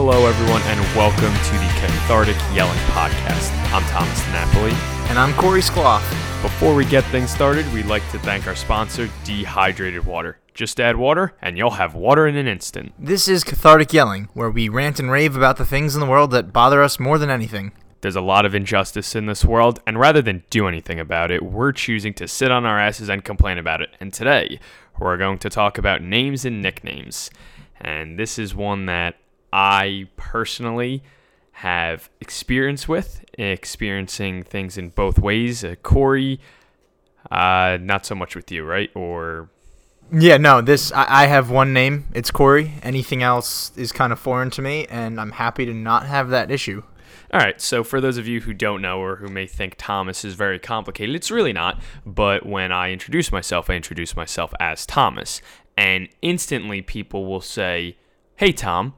Hello, everyone, and welcome to the Cathartic Yelling Podcast. I'm Thomas Napoli. And I'm Corey Skloff. Before we get things started, we'd like to thank our sponsor, Dehydrated Water. Just add water, and you'll have water in an instant. This is Cathartic Yelling, where we rant and rave about the things in the world that bother us more than anything. There's a lot of injustice in this world, and rather than do anything about it, we're choosing to sit on our asses and complain about it. And today, we're going to talk about names and nicknames. And this is one that I personally have experience with, experiencing things in both ways. Uh, Corey, uh, not so much with you, right? Or Yeah, no, this I, I have one name. It's Corey. Anything else is kind of foreign to me, and I'm happy to not have that issue. All right, so for those of you who don't know or who may think Thomas is very complicated, it's really not. But when I introduce myself, I introduce myself as Thomas. And instantly people will say, Hey, Tom.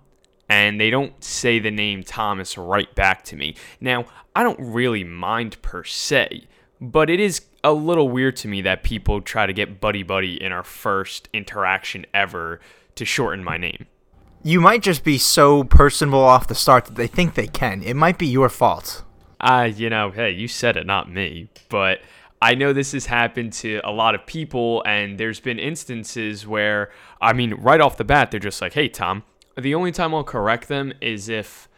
And they don't say the name Thomas right back to me. Now, I don't really mind per se, but it is a little weird to me that people try to get buddy buddy in our first interaction ever to shorten my name. You might just be so personable off the start that they think they can. It might be your fault. Uh, you know, hey, you said it, not me. But I know this has happened to a lot of people, and there's been instances where, I mean, right off the bat, they're just like, hey, Tom. The only time I'll correct them is if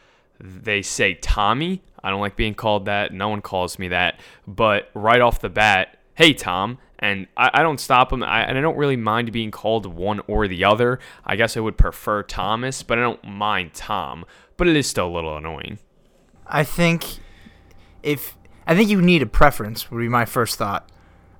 they say Tommy. I don't like being called that. No one calls me that. But right off the bat, hey, Tom. And I, I don't stop them. I, and I don't really mind being called one or the other. I guess I would prefer Thomas, but I don't mind Tom. But it is still a little annoying. I think if I think you need a preference would be my first thought.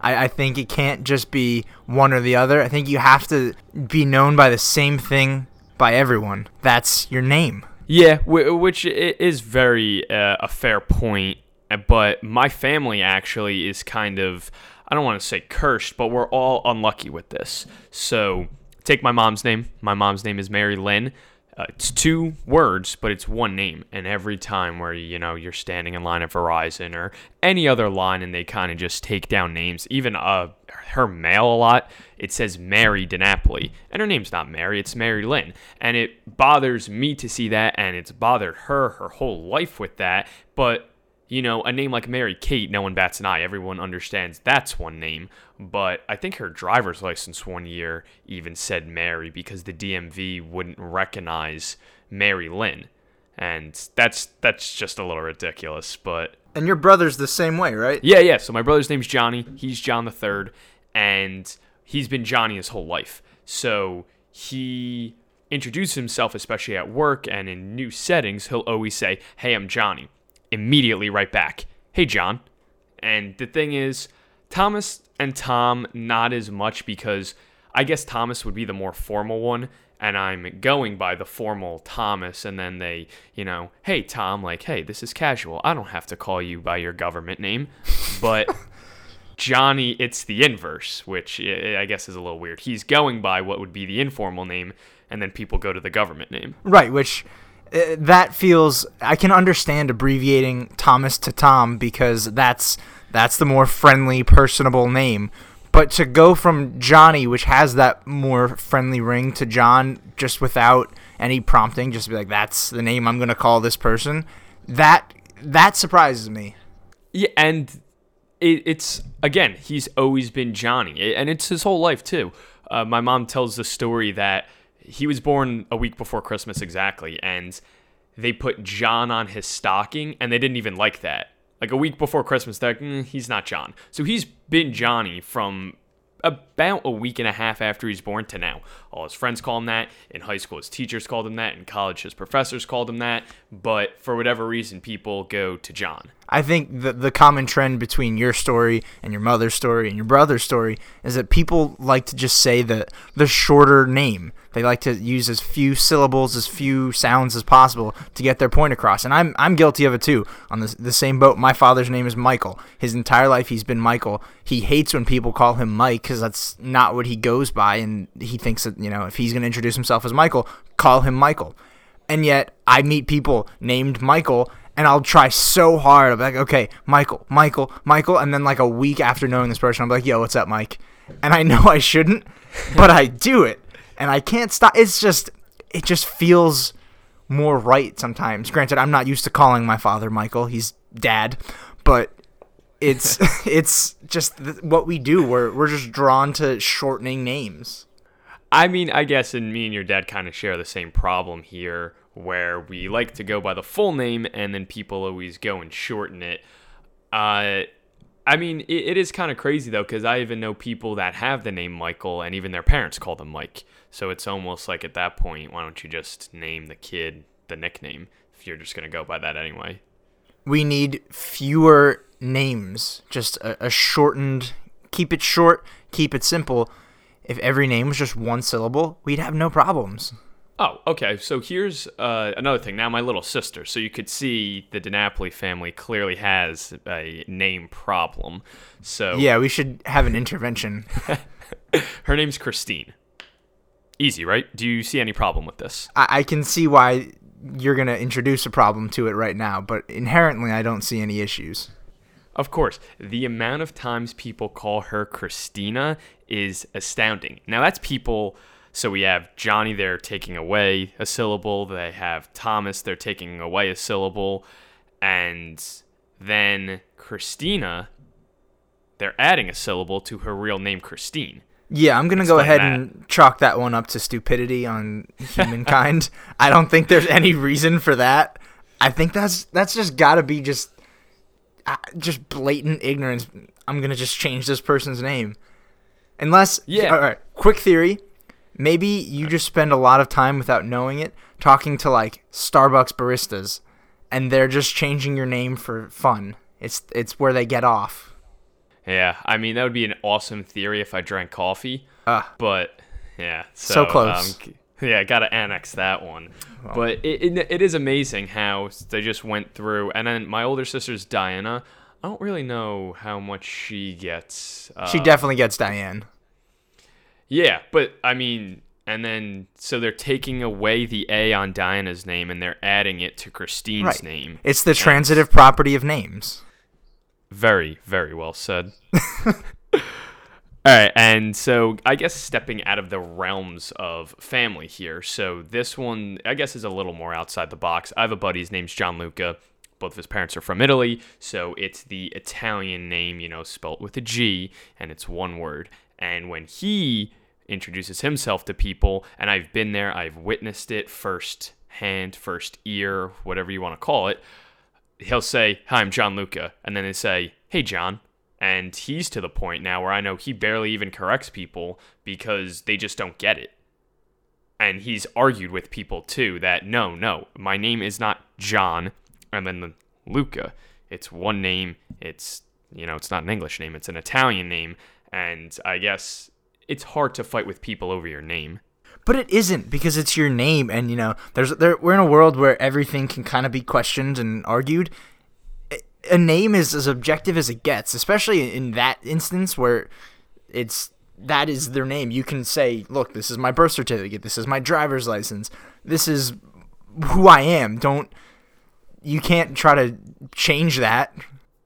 I, I think it can't just be one or the other. I think you have to be known by the same thing by everyone. That's your name. Yeah, which is very uh, a fair point. uh, But my family actually is kind of, I don't want to say cursed, but we're all unlucky with this. So take my mom's name. My mom's name is Mary Lynn. Uh, it's two words, but it's one name. And every time where you know you're standing in line at Verizon or any other line, and they kind of just take down names, even uh her mail a lot, it says Mary DiNapoli, and her name's not Mary, it's Mary Lynn, and it bothers me to see that, and it's bothered her her whole life with that. But you know, a name like Mary Kate, no one bats an eye. Everyone understands that's one name. But I think her driver's license one year even said Mary because the DMV wouldn't recognize Mary Lynn. And that's that's just a little ridiculous. But And your brother's the same way, right? yeah, yeah. So my brother's name's Johnny. He's John the Third, and he's been Johnny his whole life. So he introduces himself, especially at work and in new settings. He'll always say, "Hey, I'm Johnny." Immediately, right back, "Hey, John." And the thing is, Thomas and Tom not as much because I guess Thomas would be the more formal one. And I'm going by the formal Thomas, and then they, you know, hey Tom, like, hey, this is casual. I don't have to call you by your government name, but Johnny, it's the inverse, which I I guess is a little weird. He's going by what would be the informal name, and then people go to the government name. Right, which uh, that feels I can understand abbreviating Thomas to Tom because that's that's the more friendly, personable name. But to go from Johnny, which has that more friendly ring, to John just without any prompting, just be like, "That's the name I'm gonna call this person." That that surprises me. Yeah, and it, it's again, he's always been Johnny, and it's his whole life too. Uh, my mom tells the story that he was born a week before Christmas exactly, and they put John on his stocking, and they didn't even like that. Like a week before Christmas, they're like, "Mm, he's not John. So he's been Johnny from about a week and a half after he's born to now. All his friends call him that. In high school, his teachers called him that. In college, his professors called him that. But for whatever reason, people go to John. I think the the common trend between your story and your mother's story and your brother's story is that people like to just say the the shorter name. They like to use as few syllables, as few sounds as possible to get their point across. And I'm I'm guilty of it too. On the the same boat, my father's name is Michael. His entire life he's been Michael. He hates when people call him Mike because that's not what he goes by, and he thinks that you know if he's going to introduce himself as Michael, call him Michael. And yet I meet people named Michael and I'll try so hard. I'm like, okay, Michael, Michael, Michael, and then like a week after knowing this person, I'm like, yo, what's up, Mike? And I know I shouldn't, but I do it, and I can't stop. It's just, it just feels more right sometimes. Granted, I'm not used to calling my father Michael. He's dad, but it's it's just th- what we do. We're we're just drawn to shortening names. I mean, I guess, and me and your dad kind of share the same problem here, where we like to go by the full name, and then people always go and shorten it. Uh, I mean, it, it is kind of crazy though, because I even know people that have the name Michael, and even their parents call them Mike. So it's almost like at that point, why don't you just name the kid the nickname if you're just gonna go by that anyway? We need fewer names, just a, a shortened. Keep it short, keep it simple. If every name was just one syllable, we'd have no problems. Oh, okay. So here's uh, another thing. Now, my little sister. So you could see the DiNapoli family clearly has a name problem. So Yeah, we should have an intervention. her name's Christine. Easy, right? Do you see any problem with this? I, I can see why you're going to introduce a problem to it right now, but inherently, I don't see any issues. Of course, the amount of times people call her Christina is astounding. Now, that's people. So we have Johnny there taking away a syllable. They have Thomas there taking away a syllable. And then Christina, they're adding a syllable to her real name, Christine. Yeah, I'm gonna go ahead and chalk that one up to stupidity on humankind. I don't think there's any reason for that. I think that's that's just got to be just uh, just blatant ignorance. I'm gonna just change this person's name, unless Yeah. All right, quick theory. Maybe you just spend a lot of time without knowing it talking to like Starbucks baristas, and they're just changing your name for fun. It's it's where they get off. Yeah, I mean, that would be an awesome theory if I drank coffee. Ah. But, yeah. So So, close. Um, yeah, got to annex that one. But it, it, it is amazing how they just went through. And then my older sister's Diana. I don't really know how much she gets. Uh, She definitely gets Diane. Yeah, but I mean, and then so they're taking away the A on Diana's name and they're adding it to Christine's Right. name. It's the transitive property of names. Very, very well said. All right, and so I guess stepping out of the realms of family here. So this one, I guess, is a little more outside the box. I have a buddy, his name's Gianluca. Both of his parents are from Italy, so it's the Italian name, you know, spelt with a G, and it's one word. And when he introduces himself to people, and I've been there, I've witnessed it first hand, first ear, whatever you want to call it, he'll say, Hi, I'm Gianluca. And then they say, Hey, John. And he's to the point now where I know he barely even corrects people because they just don't get it. And he's argued with people too that no, no, my name is not John and then the Luca. It's one name. It's, you know, it's not an English name, it's an Italian name. And I guess it's hard to fight with people over your name. But it isn't because it's your name, and you know, there's there. We're in a world where everything can kind of be questioned and argued. A- name is as objective as it gets, especially in that instance where it's that is their name. You can say, "Look, this is my birth certificate. This is my driver's license. This is who I am." Don't you can't try to change that.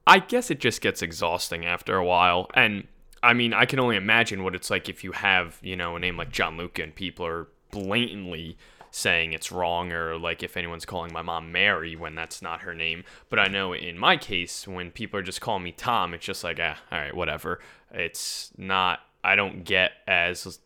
I guess it just gets exhausting after a while. And I mean, I can only imagine what it's like if you have, you know, a name like Gianluca and people are blatantly saying it's wrong or like if anyone's calling my mom Mary when that's not her name. But I know in my case, when people are just calling me Tom, it's just like, ah, all right, whatever. It's not. I don't get as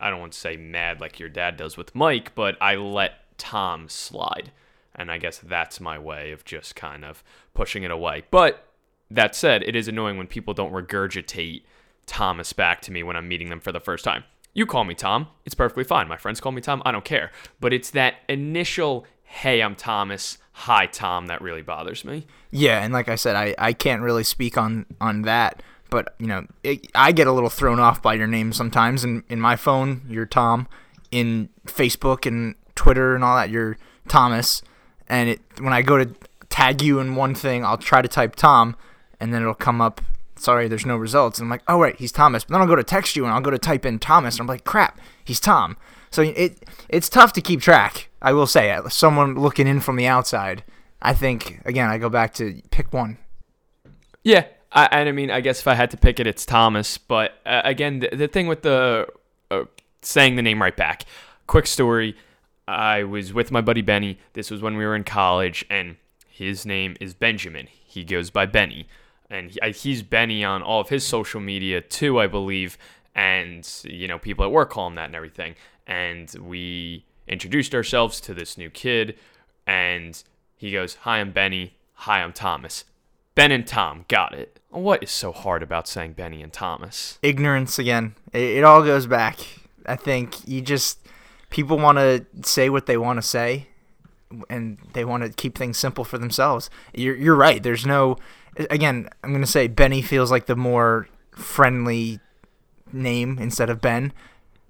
I don't want to say mad like your dad does with Mike, but I let Tom slide. And I guess that's my way of just kind of pushing it away. But that said, it is annoying when people don't regurgitate Thomas back to me when I'm meeting them for the first time. You call me Tom, it's perfectly fine. My friends call me Tom, I don't care. But it's that initial, hey, I'm Thomas, hi, Tom, that really bothers me. Yeah, and like I said, I, I can't really speak on on that, but you know, it, I get a little thrown off by your name sometimes. In in my phone, you're Tom. In Facebook and Twitter and all that, you're Thomas. And it when I go to tag you in one thing, I'll try to type Tom, and then it'll come up. Sorry, there's no results. And I'm like, oh right, he's Thomas. But then I'll go to text you and I'll go to type in Thomas, and I'm like, crap, he's Tom. So it it's tough to keep track. I will say, someone looking in from the outside, I think again, I go back to pick one. Yeah, I, and I mean, I guess if I had to pick it, it's Thomas. But uh, again, the, the thing with the uh, saying the name right back. Quick story. I was with my buddy Benny. This was when we were in college, and his name is Benjamin. He goes by Benny, and he, he's Benny on all of his social media too, I believe. And you know, people at work call him that and everything. And we introduced ourselves to this new kid, and he goes, "Hi, I'm Benny. Hi, I'm Thomas." Ben and Tom, got it. What is so hard about saying Benny and Thomas? Ignorance again. It, it all goes back. I think you just people want to say what they want to say, and they want to keep things simple for themselves. You're you're right. There's no. Again, I'm gonna say Benny feels like the more friendly name instead of Ben.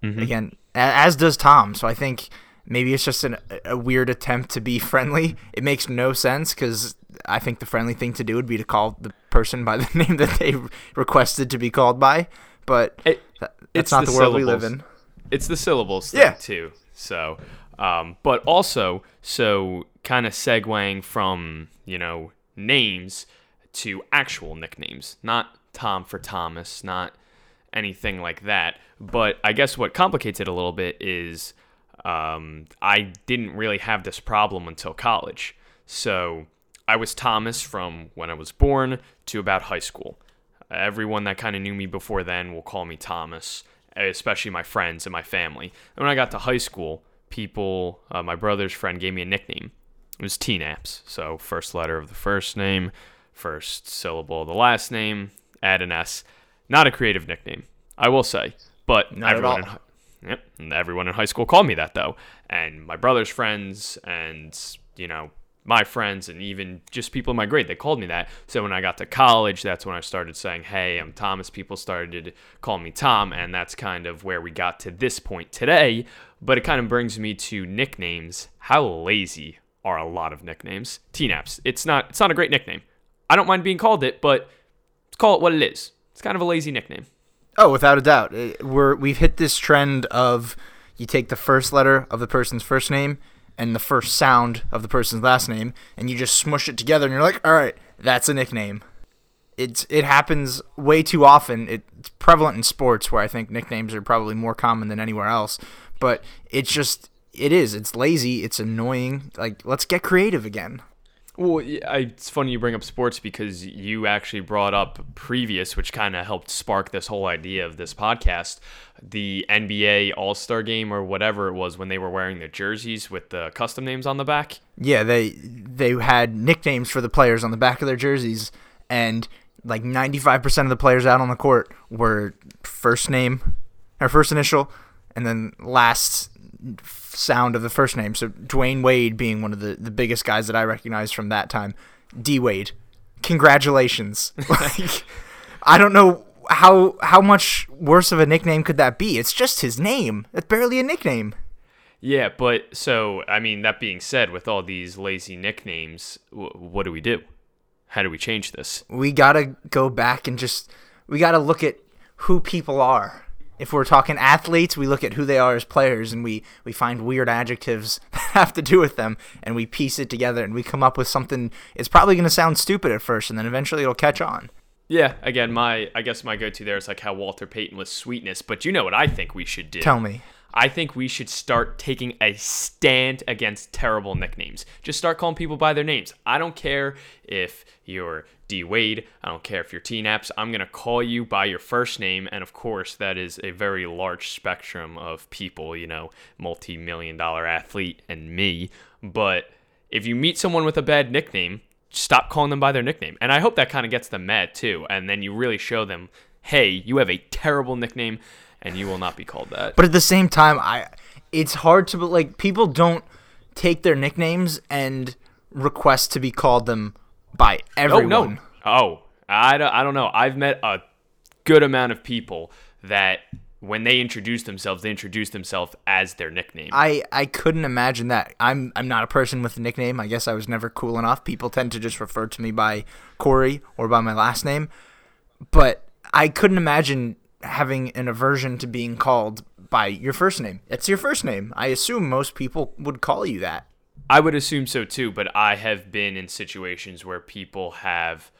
Mhm. Again, as does Tom. So I think maybe it's just an, a weird attempt to be friendly. It makes no sense because I think the friendly thing to do would be to call the person by the name that they requested to be called by. But It- that's not the the, world we live syllables. in. it's the syllables thing Yeah. too. So, um, but also, so kind of segueing from you know names to actual nicknames, not Tom for Thomas, not anything like that. But I guess what complicates it a little bit is um, I didn't really have this problem until college. So I was Thomas from when I was born to about high school. Everyone that kind of knew me before then will call me Thomas, especially my friends and my family. And when I got to high school, people, uh, my brother's friend gave me a nickname. It was T-Naps. So first letter of the first name, first syllable of the last name, add an S. Not a creative nickname, I will say. But Not at everyone, all. in, yep, everyone in high school called me that though, and my brother's friends and you know my friends and even just people in my grade they called me that. So when I got to college, that's when I started saying, "Hey, I'm Thomas." People started to call me Tom, and that's kind of where we got to this point today. But it kind of brings me to nicknames. How lazy are a lot of nicknames? T-Naps. It's not. It's not a great nickname. I don't mind being called it, but let's call it what it is. It's kind of a lazy nickname. Oh, without a doubt. Eh, we're we've hit this trend of you take the first letter of the person's first name and the first sound of the person's last name and you just smush it together and you're like, "All right, that's a nickname." It's it happens way too often. It's prevalent in sports where I think nicknames are probably more common than anywhere else, but it's just it is. It's lazy, it's annoying. Like, let's get creative again. Well, it's funny you bring up sports because you actually brought up previous, which kind of helped spark this whole idea of this podcast, the NBA All Star Game or whatever it was when they were wearing their jerseys with the custom names on the back. Yeah, they they had nicknames for the players on the back of their jerseys, and like 95% of the players out on the court were first name or first initial, and then last sound of the first name. So Dwyane Wade being one of the, the biggest guys that I recognize from that time. D Wade, congratulations! like, I don't know how how much worse of a nickname could that be. It's just his name. It's barely a nickname. Yeah, but so, I mean, that being said, with all these lazy nicknames, w- what do we do? How do we change this? we gotta go back and just we gotta look at who people are. If we're talking athletes, we look at who they are as players and we, we find weird adjectives that have to do with them and we piece it together and we come up with something it's probably gonna sound stupid at first and then eventually it'll catch on. Yeah, again, my I guess my go-to there is like how Walter Payton was sweetness, but you know what I think we should do? Tell me. I think we should start taking a stand against terrible nicknames. Just start calling people by their names. I don't care if you're D Wade. I don't care if you're T Naps. I'm going to call you by your first name. And of course, that is a very large spectrum of people, you know, multi million dollar athlete and me. But if you meet someone with a bad nickname, stop calling them by their nickname. And I hope that kind of gets them mad too. And then you really show them, hey, you have a terrible nickname and you will not be called that. But at the same time, I it's hard to like people don't take their nicknames and request to be called them by everyone. Oh no! Oh, I don't, I don't know. I've met a good amount of people that when they introduce themselves, they introduce themselves as their nickname. I, I couldn't imagine that. I'm I'm not a person with a nickname. I guess I was never cool enough. People tend to just refer to me by Corey or by my last name. But I couldn't imagine having an aversion to being called by your first name. It's your first name. I assume most people would call you that. I would assume so too, but I have been in situations where people have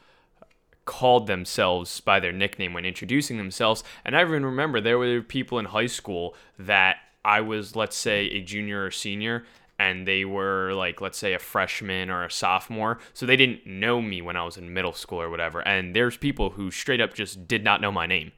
called themselves by their nickname when introducing themselves. And I even remember there were people in high school that I was, let's say, a junior or senior, and they were like, let's say, a freshman or a sophomore, so they didn't know me when I was in middle school or whatever. And there's people who straight up just did not know my name.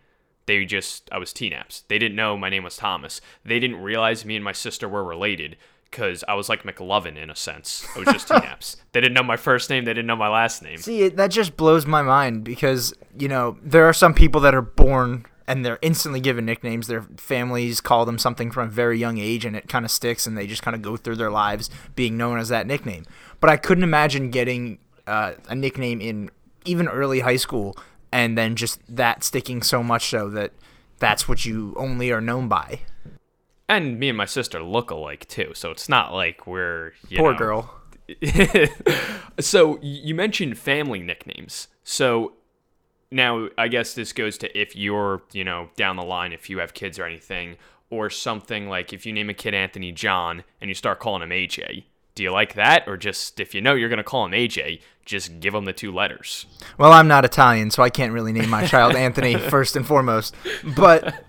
They just, I was TNAPS. They didn't know my name was Thomas. They didn't realize me and my sister were related because I was like McLovin in a sense. I was just TNAPS. They didn't know my first name. They didn't know my last name. See, that just blows my mind because, you know, there are some people that are born and they're instantly given nicknames. Their families call them something from a very young age and it kind of sticks and they just kind of go through their lives being known as that nickname. But I couldn't imagine getting uh, a nickname in even early high school and then just that sticking so much so that that's what you only are known by. And me and my sister look alike too, so it's not like we're you Poor know- girl. so you mentioned family nicknames. So now I guess this goes to if you're, you know, down the line, if you have kids or anything, or something like if you name a kid Anthony John and you start calling him AJ. Do you like that? Or just if you know you're going to call him AJ, just give him the two letters? Well, I'm not Italian, so I can't really name my child Anthony first and foremost. But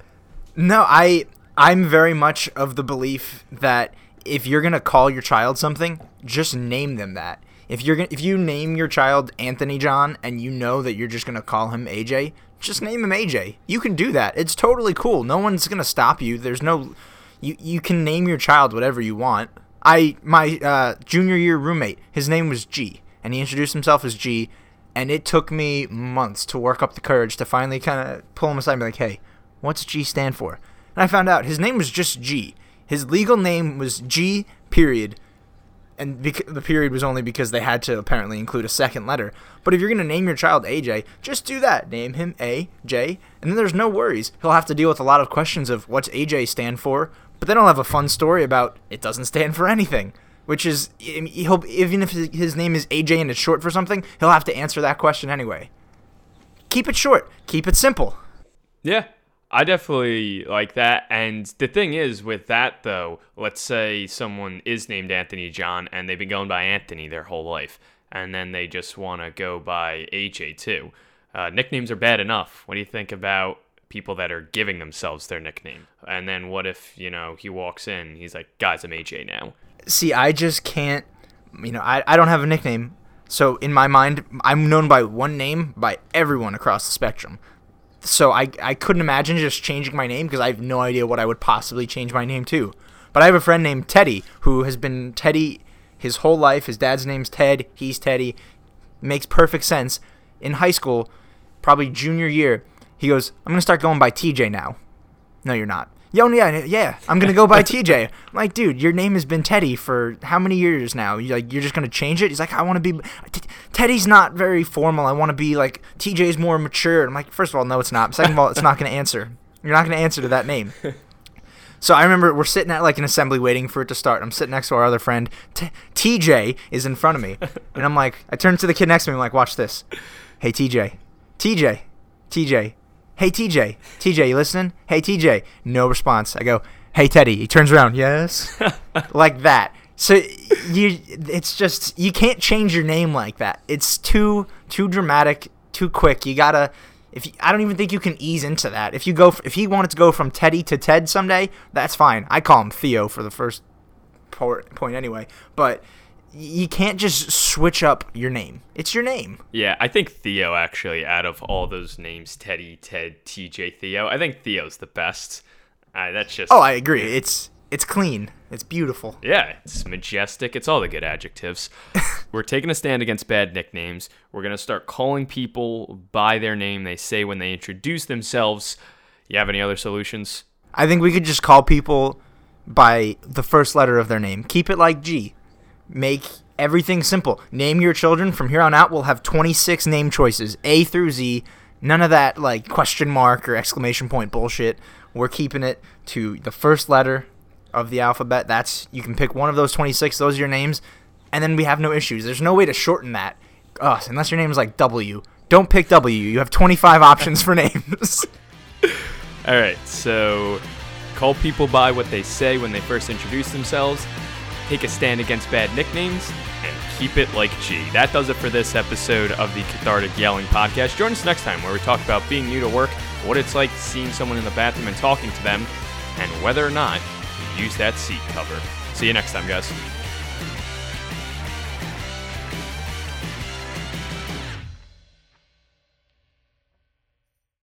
no, I I'm very much of the belief that if you're gonna call your child something, just name them that. If you're gonna, if you name your child Anthony John and you know that you're just gonna call him AJ, just name him AJ. You can do that. It's totally cool. No one's gonna stop you. There's no you you can name your child whatever you want. I my uh, junior year roommate, his name was G, and he introduced himself as G, and it took me months to work up the courage to finally kind of pull him aside and be like, "Hey, what's G stand for?" And I found out his name was just G. His legal name was G. Period. And bec- the period was only because they had to apparently include a second letter. But if you're gonna name your child AJ, just do that. Name him A J, and then there's no worries. He'll have to deal with a lot of questions of what's AJ stand for, but then he'll have a fun story about it doesn't stand for anything. Which is he'll even if his name is AJ and it's short for something, he'll have to answer that question anyway. Keep it short. Keep it simple. Yeah, I definitely like that. And the thing is, with that though, let's say someone is named Anthony John and they've been going by Anthony their whole life, and then they just want to go by AJ too. Uh, nicknames are bad enough. What do you think about people that are giving themselves their nickname? And then what if, you know, he walks in, he's like, guys, I'm AJ now. See, I just can't, you know, I, I don't have a nickname. So in my mind, I'm known by one name by everyone across the spectrum. So I, I couldn't imagine just changing my name because I have no idea what I would possibly change my name to. But I have a friend named Teddy who has been Teddy his whole life. His dad's name's Ted. He's Teddy. Makes perfect sense. In high school, probably junior year, he goes, I'm going to start going by TJ now. No, you're not. Yo, yeah, oh, yeah, I'm gonna go by TJ. I'm like, dude, your name has been Teddy for how many years now? You like, you're just gonna change it? He's like, I want to be. T- Teddy's not very formal. I want to be like TJ's more mature. I'm like, first of all, no, it's not. Second of all, it's not gonna answer. You're not gonna answer to that name. So I remember we're sitting at like an assembly waiting for it to start. I'm sitting next to our other friend. T- TJ is in front of me, and I'm like, I turn to the kid next to me. I'm like, watch this. Hey TJ, TJ, TJ. Hey TJ, TJ, you listening? Hey TJ, no response. I go, Hey Teddy. He turns around, yes, like that. So you, it's just you can't change your name like that. It's too too dramatic, too quick. You gotta. If you, I don't even think you can ease into that. If you go, if he wanted to go from Teddy to Ted someday, that's fine. I call him Theo for the first point anyway. But you can't just switch up your name. It's your name. Yeah, I think Theo actually, out of all those names, Teddy, Ted, TJ, Theo, I think Theo's the best. Uh, that's just. Oh, I agree. It's it's clean. It's beautiful. Yeah, it's majestic. It's all the good adjectives. We're taking a stand against bad nicknames. We're gonna start calling people by their name they say when they introduce themselves. You have any other solutions? I think we could just call people by the first letter of their name. Keep it like G make everything simple. Name your children from here on out. We'll have 26 name choices, A through Z. None of that like question mark or exclamation point bullshit. We're keeping it to the first letter of the alphabet. That's you can pick one of those 26. Those are your names, and then we have no issues. There's no way to shorten that. Unless your name is like W. Don't pick W. You have 25 options for names. All right, so call people by what they say when they first introduce themselves take a stand against bad nicknames, and keep it like G. That does it for this episode of the Cathartic Yelling Podcast. Join us next time where we talk about being new to work, what it's like seeing someone in the bathroom and talking to them, and whether or not you use that seat cover. See you next time, guys.